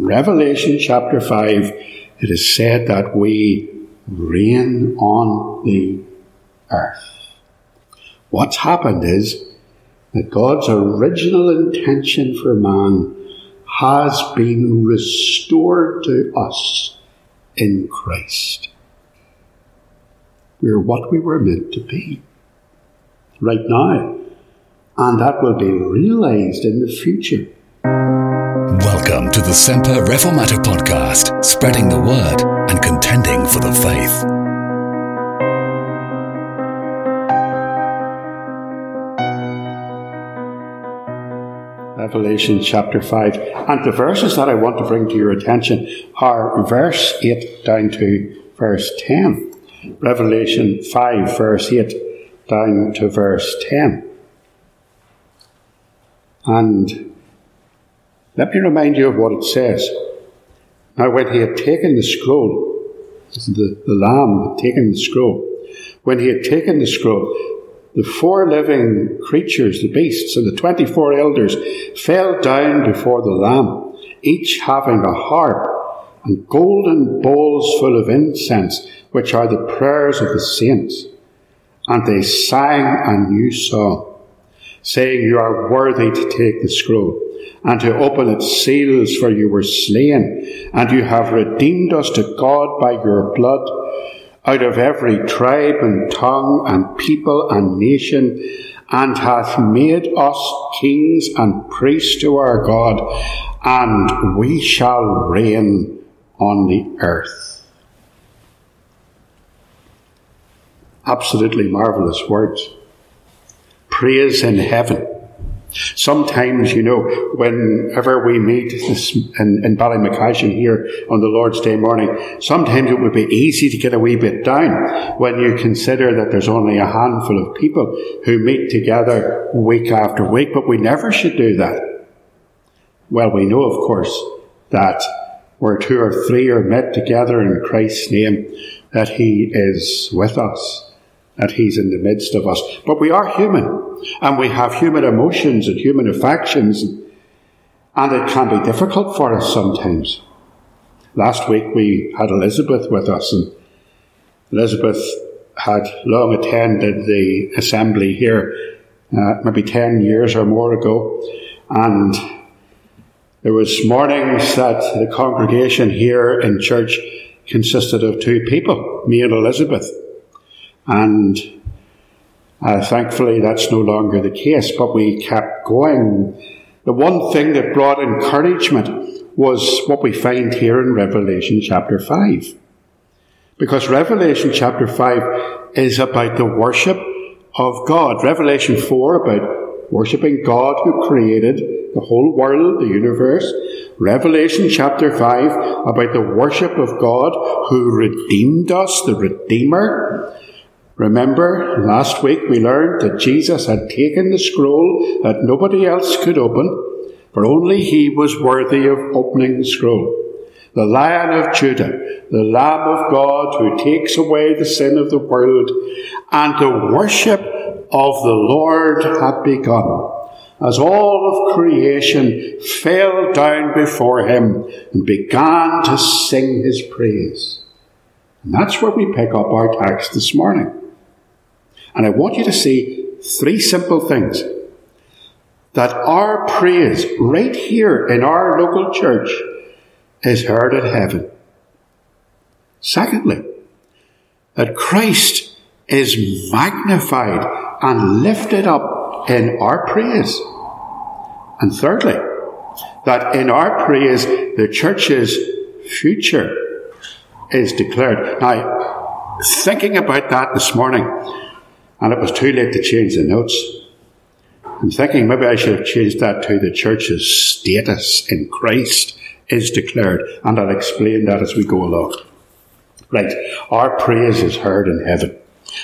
Revelation chapter 5, it is said that we reign on the earth. What's happened is that God's original intention for man has been restored to us in Christ. We're what we were meant to be right now, and that will be realized in the future. Welcome to the Semper Reformata podcast, spreading the word and contending for the faith. Revelation chapter 5. And the verses that I want to bring to your attention are verse 8 down to verse 10. Revelation 5, verse 8 down to verse 10. And let me remind you of what it says. Now, when he had taken the scroll, the, the Lamb had taken the scroll, when he had taken the scroll, the four living creatures, the beasts, and the 24 elders fell down before the Lamb, each having a harp and golden bowls full of incense, which are the prayers of the saints. And they sang a new song, saying, You are worthy to take the scroll and to open its seals, for you were slain, and you have redeemed us to God by your blood out of every tribe and tongue and people and nation, and hath made us kings and priests to our God, and we shall reign on the earth. Absolutely marvellous words. Praise in heaven Sometimes, you know, whenever we meet in, in Ballymacashon here on the Lord's Day morning, sometimes it would be easy to get a wee bit down when you consider that there's only a handful of people who meet together week after week, but we never should do that. Well, we know, of course, that where two or three are met together in Christ's name, that He is with us that He's in the midst of us. But we are human, and we have human emotions and human affections, and it can be difficult for us sometimes. Last week we had Elizabeth with us, and Elizabeth had long attended the assembly here, uh, maybe 10 years or more ago, and there was mornings that the congregation here in church consisted of two people, me and Elizabeth. And uh, thankfully, that's no longer the case, but we kept going. The one thing that brought encouragement was what we find here in Revelation chapter 5. Because Revelation chapter 5 is about the worship of God. Revelation 4 about worshipping God who created the whole world, the universe. Revelation chapter 5 about the worship of God who redeemed us, the Redeemer. Remember, last week we learned that Jesus had taken the scroll that nobody else could open, for only he was worthy of opening the scroll. The Lion of Judah, the Lamb of God who takes away the sin of the world, and the worship of the Lord had begun as all of creation fell down before him and began to sing his praise. And that's where we pick up our text this morning. And I want you to see three simple things. That our praise right here in our local church is heard in heaven. Secondly, that Christ is magnified and lifted up in our praise. And thirdly, that in our praise the church's future is declared. Now, thinking about that this morning, and it was too late to change the notes. I'm thinking maybe I should have changed that to the church's status in Christ is declared, and I'll explain that as we go along. Right, our praise is heard in heaven.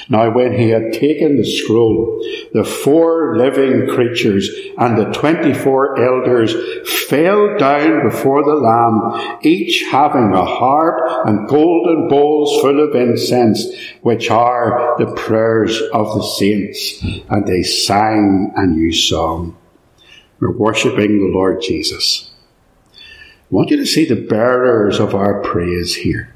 Now, when he had taken the scroll, the four living creatures and the twenty-four elders fell down before the Lamb, each having a harp and golden bowls full of incense, which are the prayers of the saints. And they sang a new song. We're worshipping the Lord Jesus. I want you to see the bearers of our praise here.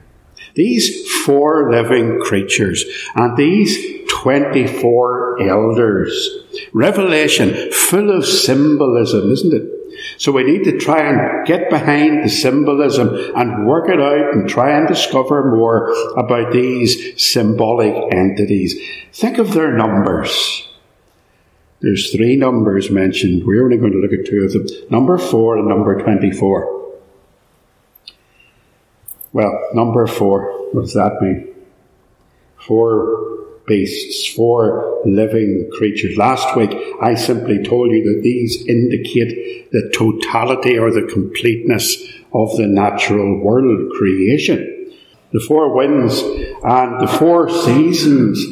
These four living creatures and these 24 elders. Revelation full of symbolism, isn't it? So we need to try and get behind the symbolism and work it out and try and discover more about these symbolic entities. Think of their numbers. There's three numbers mentioned. We're only going to look at two of them. Number four and number 24. Well, number four, what does that mean? Four beasts, four living creatures. Last week, I simply told you that these indicate the totality or the completeness of the natural world creation. The four winds and the four seasons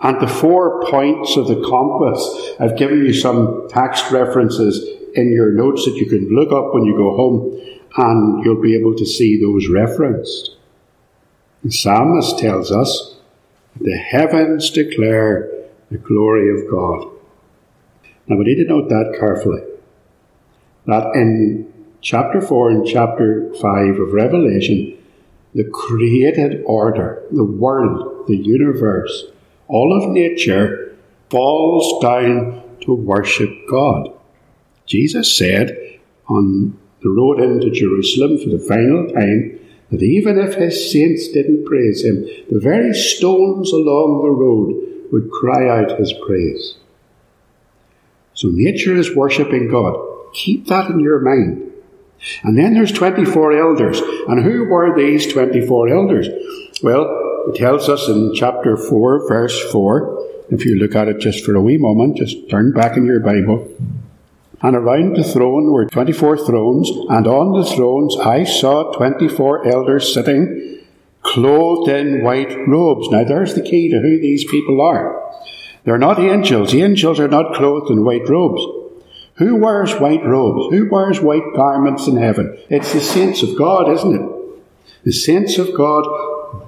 and the four points of the compass. I've given you some text references in your notes that you can look up when you go home and you'll be able to see those referenced. The psalmist tells us the heavens declare the glory of God. Now we need to note that carefully. That in chapter 4 and chapter 5 of Revelation, the created order, the world, the universe, all of nature falls down to worship God. Jesus said on the road into Jerusalem for the final time that even if his saints didn't praise him, the very stones along the road would cry out his praise. So nature is worshipping God. Keep that in your mind. And then there's 24 elders. And who were these 24 elders? Well, it tells us in chapter 4, verse 4. If you look at it just for a wee moment, just turn back in your Bible. And around the throne were 24 thrones, and on the thrones I saw 24 elders sitting, clothed in white robes. Now there's the key to who these people are. They're not angels. The Angels are not clothed in white robes. Who wears white robes? Who wears white garments in heaven? It's the saints of God, isn't it? The saints of God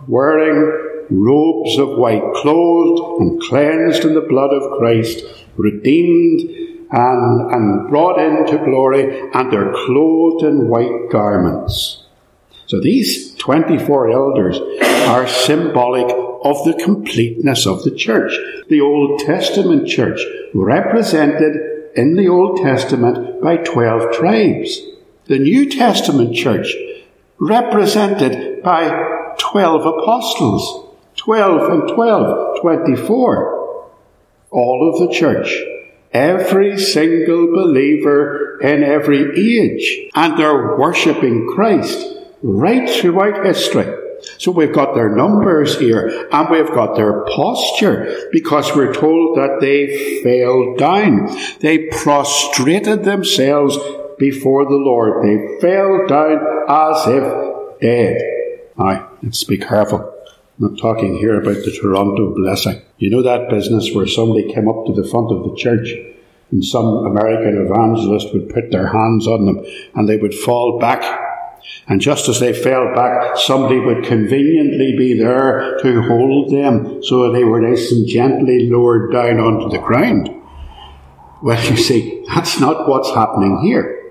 wearing robes of white, clothed and cleansed in the blood of Christ, redeemed and, and brought into glory, and they're clothed in white garments. So these 24 elders are symbolic of the completeness of the church. The Old Testament church, represented in the Old Testament by 12 tribes. The New Testament church, represented by 12 apostles. 12 and 12, 24. All of the church every single believer in every age. And they're worshipping Christ right throughout history. So we've got their numbers here and we've got their posture because we're told that they fell down. They prostrated themselves before the Lord. They fell down as if dead. Now, let's be careful. I'm not talking here about the Toronto blessing. You know that business where somebody came up to the front of the church and some American evangelist would put their hands on them and they would fall back. And just as they fell back, somebody would conveniently be there to hold them so they were nice and gently lowered down onto the ground. Well, you see, that's not what's happening here.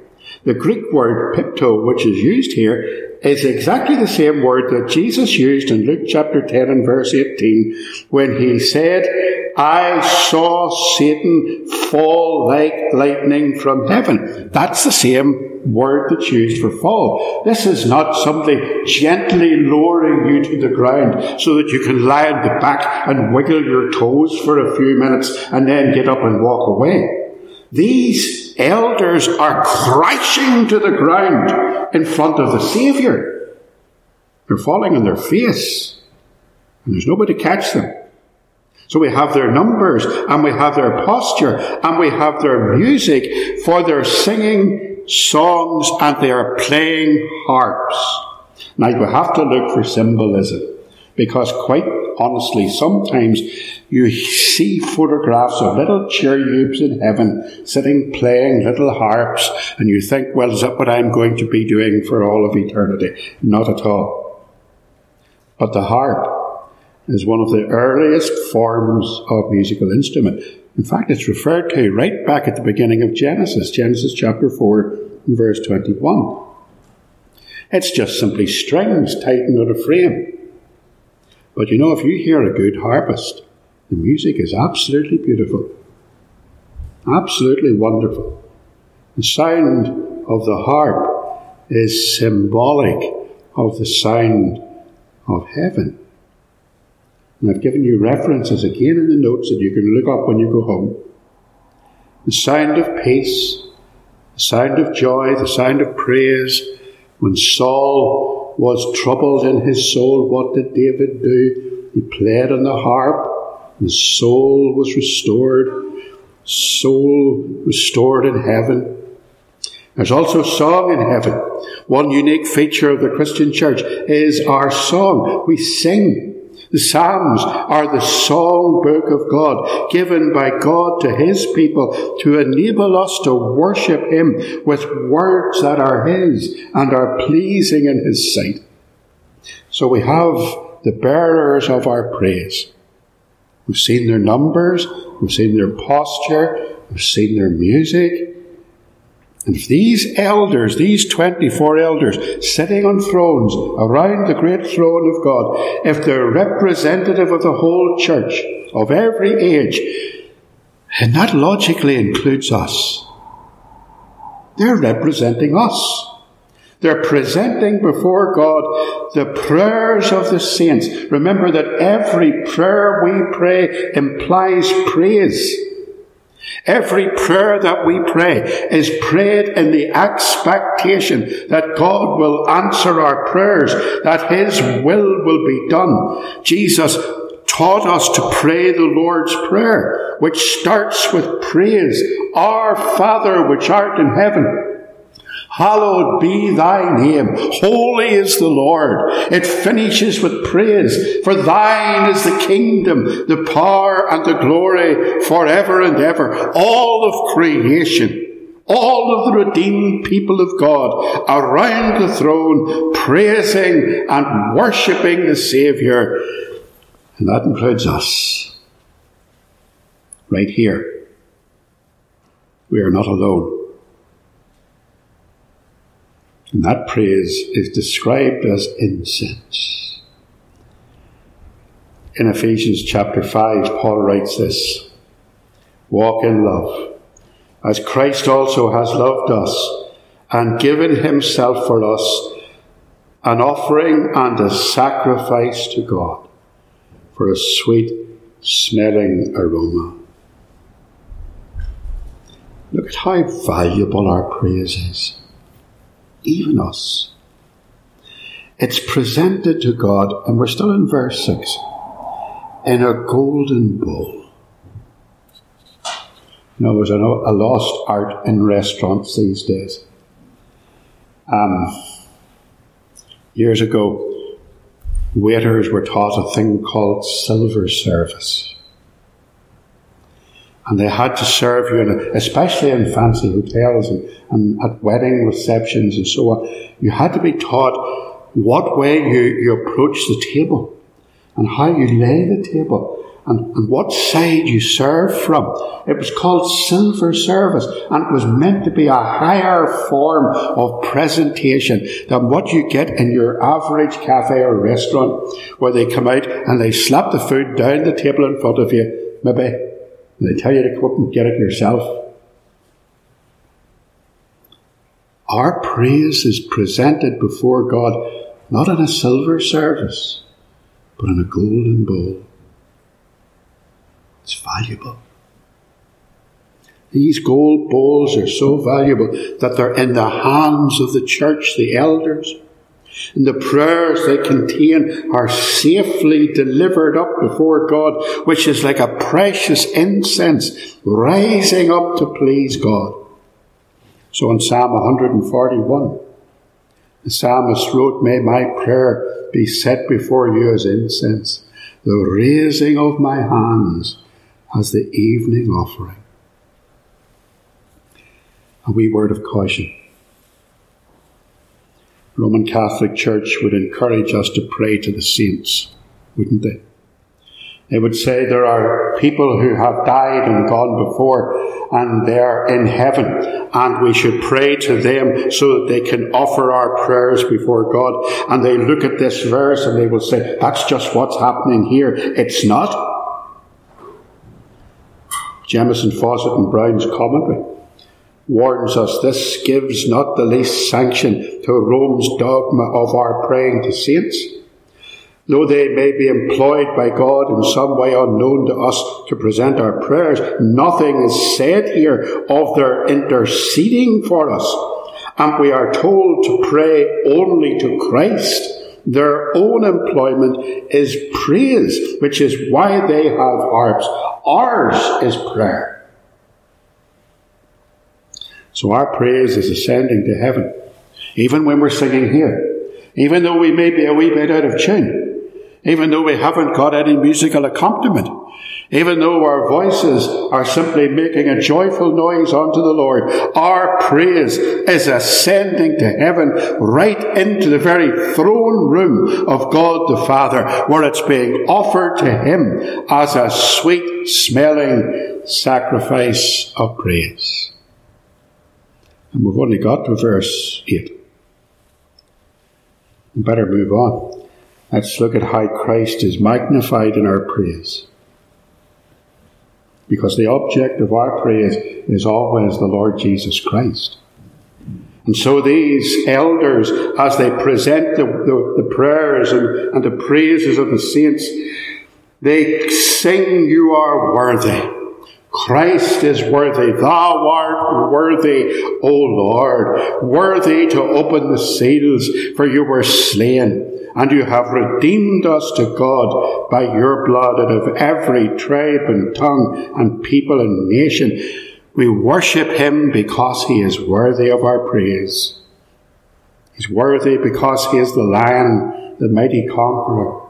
The Greek word pipto, which is used here, is exactly the same word that Jesus used in Luke chapter 10 and verse 18 when he said, I saw Satan fall like lightning from heaven. That's the same word that's used for fall. This is not somebody gently lowering you to the ground so that you can lie on the back and wiggle your toes for a few minutes and then get up and walk away. These elders are crashing to the ground in front of the Saviour. They're falling on their face, and there's nobody to catch them. So we have their numbers, and we have their posture, and we have their music, for they're singing songs and they are playing harps. Now you have to look for symbolism, because quite honestly, sometimes you see photographs of little cherubs in heaven sitting playing little harps, and you think, well, is that what I'm going to be doing for all of eternity? Not at all. But the harp is one of the earliest forms of musical instrument. In fact, it's referred to right back at the beginning of Genesis, Genesis chapter 4 verse 21. It's just simply strings tightened on a frame. But you know, if you hear a good harpist, the music is absolutely beautiful. Absolutely wonderful. The sound of the harp is symbolic of the sound of heaven. And I've given you references again in the notes that you can look up when you go home. The sound of peace, the sound of joy, the sound of praise. When Saul was troubled in his soul, what did David do? He played on the harp, his soul was restored, soul restored in heaven. There's also song in heaven. One unique feature of the Christian church is our song. We sing. The Psalms are the song book of God, given by God to His people to enable us to worship Him with words that are His and are pleasing in His sight. So we have the bearers of our praise. We've seen their numbers, we've seen their posture, we've seen their music, and if these elders, these 24 elders sitting on thrones around the great throne of God, if they're representative of the whole church of every age, and that logically includes us, they're representing us. They're presenting before God the prayers of the saints. Remember that every prayer we pray implies praise. Every prayer that we pray is prayed in the expectation that God will answer our prayers, that His will will be done. Jesus taught us to pray the Lord's Prayer, which starts with praise. Our Father which art in heaven Hallowed be thy name. Holy is the Lord. It finishes with praise. For thine is the kingdom, the power and the glory forever and ever. All of creation, all of the redeemed people of God around the throne, praising and worshipping the Saviour. And that includes us. Right here. We are not alone. And that praise is described as incense. In Ephesians chapter 5, Paul writes this Walk in love, as Christ also has loved us and given himself for us, an offering and a sacrifice to God for a sweet smelling aroma. Look at how valuable our praise is even us. It's presented to God, and we're still in verse 6, in a golden bowl. You know, there's a, a lost art in restaurants these days. Um, years ago, waiters were taught a thing called silver service and they had to serve you, in especially in fancy hotels and, and at wedding receptions and so on. You had to be taught what way you, you approach the table and how you lay the table and, and what side you serve from. It was called silver service and it was meant to be a higher form of presentation than what you get in your average cafe or restaurant where they come out and they slap the food down the table in front of you, maybe they tell you to up and get it yourself. Our praise is presented before God not in a silver service, but in a golden bowl. It's valuable. These gold bowls are so valuable that they're in the hands of the church, the elders. And the prayers they contain are safely delivered up before God, which is like a precious incense rising up to please God. So in Psalm 141, the psalmist wrote, May my prayer be set before you as incense, the raising of my hands as the evening offering. A wee word of caution. Roman Catholic Church would encourage us to pray to the saints, wouldn't they? They would say there are people who have died and gone before, and they're in heaven. And we should pray to them so that they can offer our prayers before God. And they look at this verse and they will say, that's just what's happening here. It's not. Jamieson, Fausset and Brown's commentary warns us this gives not the least sanction to Rome's dogma of our praying to saints. Though they may be employed by God in some way unknown to us to present our prayers, nothing is said here of their interceding for us. And we are told to pray only to Christ. Their own employment is praise, which is why they have harps. Ours is prayer. So our praise is ascending to heaven, even when we're singing here, even though we may be a wee bit out of tune, even though we haven't got any musical accompaniment, even though our voices are simply making a joyful noise unto the Lord, our praise is ascending to heaven right into the very throne room of God the Father, where it's being offered to Him as a sweet smelling sacrifice of praise. And we've only got to verse 8. We better move on. Let's look at how Christ is magnified in our praise because the object of our praise is always the Lord Jesus Christ. And so these elders, as they present the, the, the prayers and, and the praises of the saints, they sing, You are worthy. Christ is worthy. Thou art worthy, O Lord, worthy to open the seals, for you were slain and you have redeemed us to God by your blood out of every tribe and tongue and people and nation. We worship him because he is worthy of our praise. He's worthy because he is the lion, the mighty conqueror.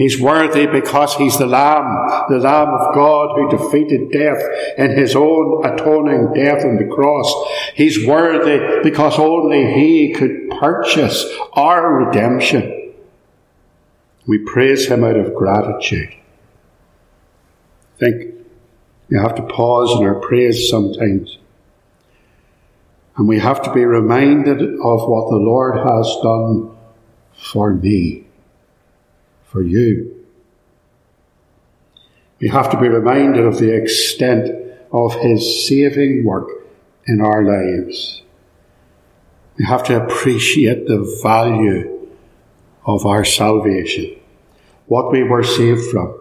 He's worthy because he's the Lamb, the Lamb of God who defeated death in his own atoning death on the cross. He's worthy because only he could purchase our redemption. We praise Him out of gratitude. I think you have to pause in our praise sometimes. And we have to be reminded of what the Lord has done for me, for you. We have to be reminded of the extent of His saving work in our lives. We have to appreciate the value of our salvation, what we were saved from,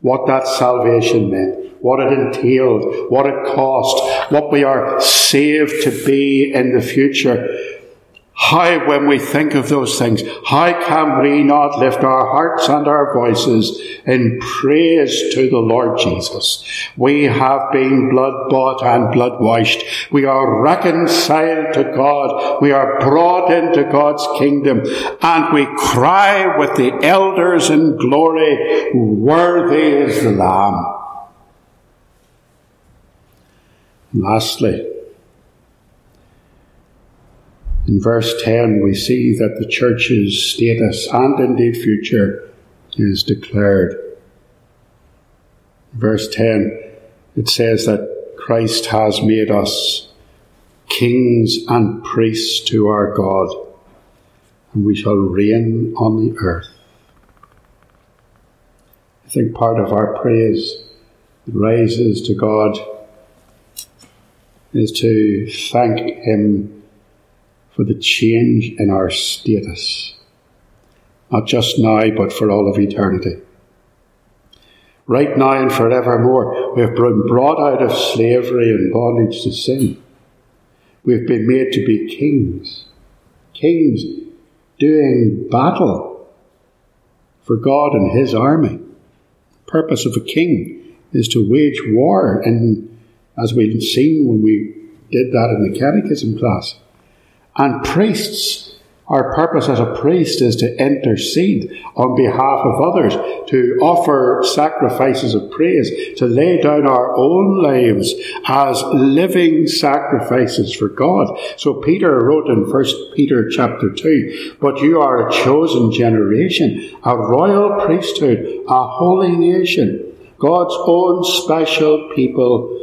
what that salvation meant, what it entailed, what it cost, what we are saved to be in the future, how, when we think of those things, how can we not lift our hearts and our voices in praise to the Lord Jesus? We have been blood bought and blood washed. We are reconciled to God. We are brought into God's kingdom and we cry with the elders in glory, worthy is the Lamb. Lastly, in verse 10, we see that the church's status and indeed future is declared. Verse 10, it says that Christ has made us kings and priests to our God, and we shall reign on the earth. I think part of our praise rises to God is to thank Him for the change in our status, not just now, but for all of eternity. Right now and forevermore, we have been brought out of slavery and bondage to sin. We have been made to be kings, kings doing battle for God and His army. The purpose of a king is to wage war, and as we've seen when we did that in the catechism class, and priests, our purpose as a priest is to intercede on behalf of others, to offer sacrifices of praise, to lay down our own lives as living sacrifices for God. So Peter wrote in 1 Peter chapter 2, but you are a chosen generation, a royal priesthood, a holy nation, God's own special people,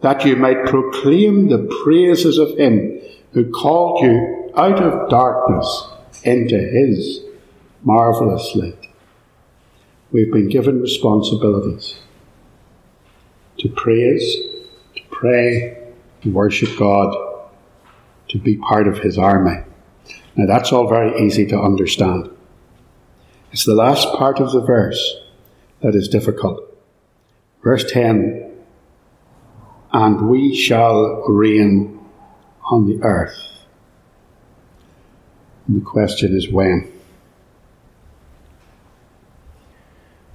that you might proclaim the praises of him who called you out of darkness into his marvellous light. We've been given responsibilities to praise, to pray, to worship God, to be part of his army. Now that's all very easy to understand. It's the last part of the verse that is difficult. Verse 10 And we shall reign on the earth. And the question is when?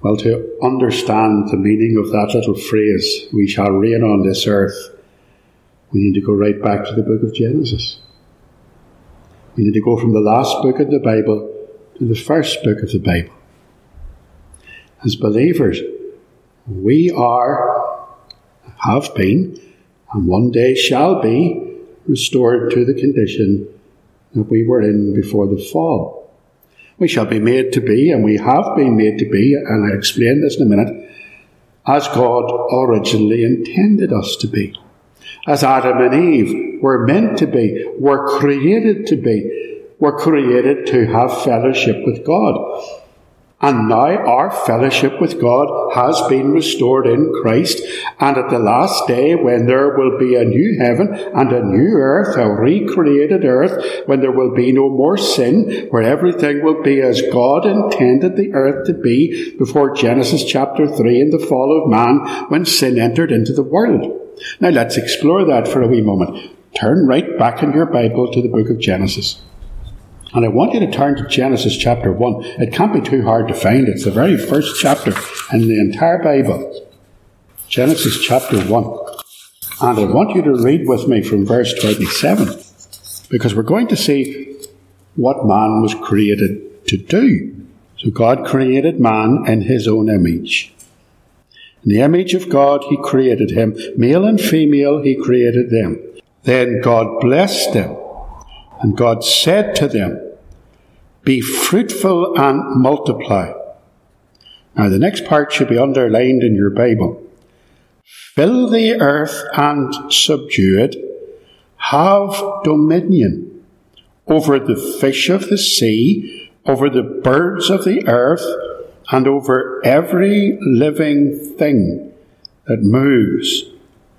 Well, to understand the meaning of that little phrase, we shall reign on this earth, we need to go right back to the book of Genesis. We need to go from the last book of the Bible to the first book of the Bible. As believers, we are, have been, and one day shall be restored to the condition that we were in before the fall. We shall be made to be, and we have been made to be, and I'll explain this in a minute, as God originally intended us to be. As Adam and Eve were meant to be, were created to be, were created to have fellowship with God. And now our fellowship with God has been restored in Christ. And at the last day, when there will be a new heaven and a new earth, a recreated earth, when there will be no more sin, where everything will be as God intended the earth to be before Genesis chapter 3 and the fall of man, when sin entered into the world. Now let's explore that for a wee moment. Turn right back in your Bible to the book of Genesis. And I want you to turn to Genesis chapter 1. It can't be too hard to find. It's the very first chapter in the entire Bible. Genesis chapter 1. And I want you to read with me from verse 27, because we're going to see what man was created to do. So God created man in his own image. In the image of God, he created him. Male and female, he created them. Then God blessed them and God said to them, Be fruitful and multiply. Now, the next part should be underlined in your Bible. Fill the earth and subdue it. Have dominion over the fish of the sea, over the birds of the earth, and over every living thing that moves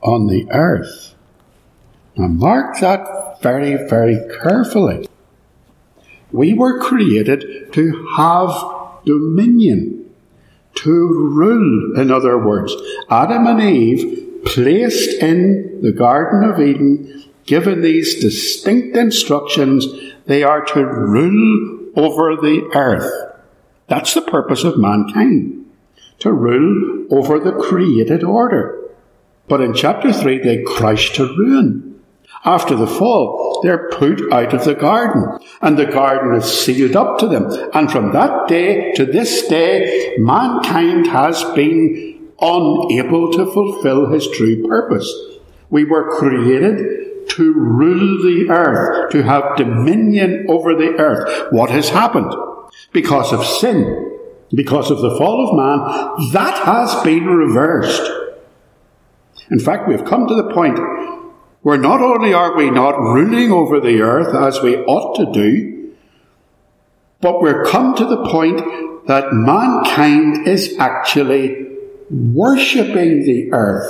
on the earth. Now, mark that very, very carefully. We were created to have dominion, to rule, in other words. Adam and Eve, placed in the Garden of Eden, given these distinct instructions, they are to rule over the earth. That's the purpose of mankind, to rule over the created order. But in chapter 3, they crash to ruin. After the fall, they're put out of the garden, and the garden is sealed up to them. And from that day to this day, mankind has been unable to fulfill his true purpose. We were created to rule the earth, to have dominion over the earth. What has happened? Because of sin, because of the fall of man, that has been reversed. In fact, we've come to the point where not only are we not ruling over the earth as we ought to do, but we're come to the point that mankind is actually worshipping the earth.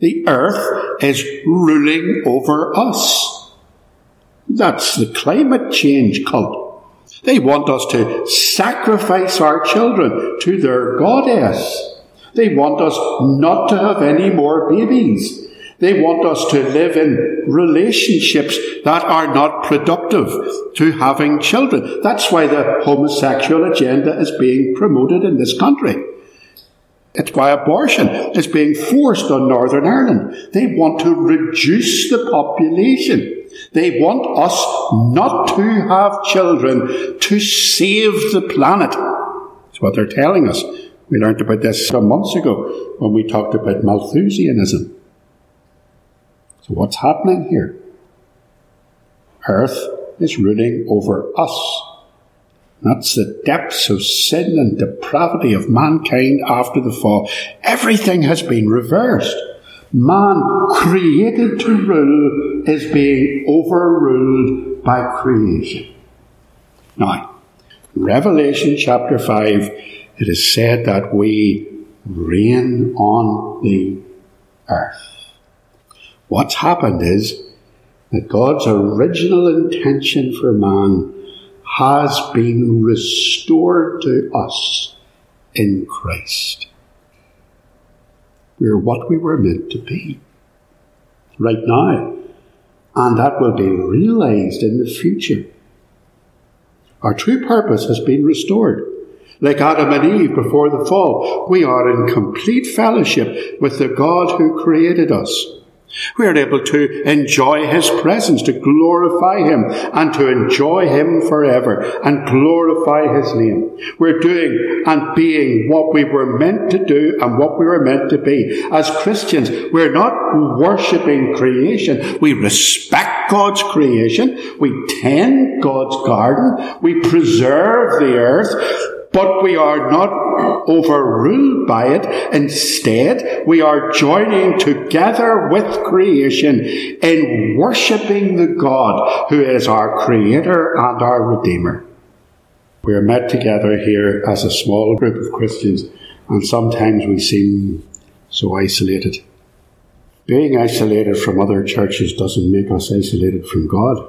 The earth is ruling over us. That's the climate change cult. They want us to sacrifice our children to their goddess. They want us not to have any more babies. They want us to live in relationships that are not productive to having children. That's why the homosexual agenda is being promoted in this country. It's why abortion is being forced on Northern Ireland. They want to reduce the population. They want us not to have children to save the planet. That's what they're telling us. We learned about this some months ago when we talked about Malthusianism. So what's happening here? Earth is ruling over us. That's the depths of sin and depravity of mankind after the fall. Everything has been reversed. Man created to rule is being overruled by creation. Now, Revelation chapter 5, it is said that we reign on the earth. What's happened is that God's original intention for man has been restored to us in Christ. We're what we were meant to be right now, and that will be realized in the future. Our true purpose has been restored. Like Adam and Eve before the fall, we are in complete fellowship with the God who created us. We are able to enjoy His presence, to glorify Him, and to enjoy Him forever, and glorify His name. We're doing and being what we were meant to do and what we were meant to be. As Christians, we're not worshipping creation. We respect God's creation. We tend God's garden. We preserve the earth but we are not overruled by it. Instead, we are joining together with creation in worshipping the God who is our Creator and our Redeemer. We are met together here as a small group of Christians, and sometimes we seem so isolated. Being isolated from other churches doesn't make us isolated from God.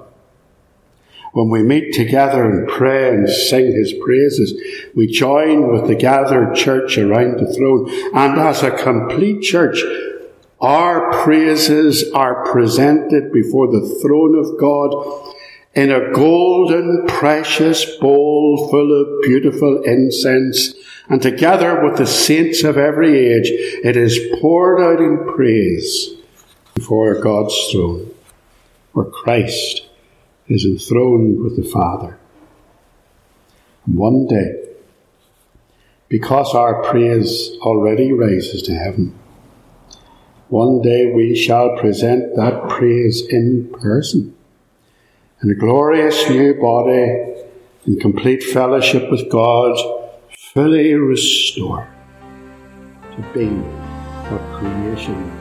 When we meet together and pray and sing his praises, we join with the gathered church around the throne. And as a complete church, our praises are presented before the throne of God in a golden, precious bowl full of beautiful incense. And together with the saints of every age, it is poured out in praise before God's throne, where Christ is enthroned with the Father. And one day, because our praise already rises to heaven, one day we shall present that praise in person in a glorious new body in complete fellowship with God, fully restored to be what creation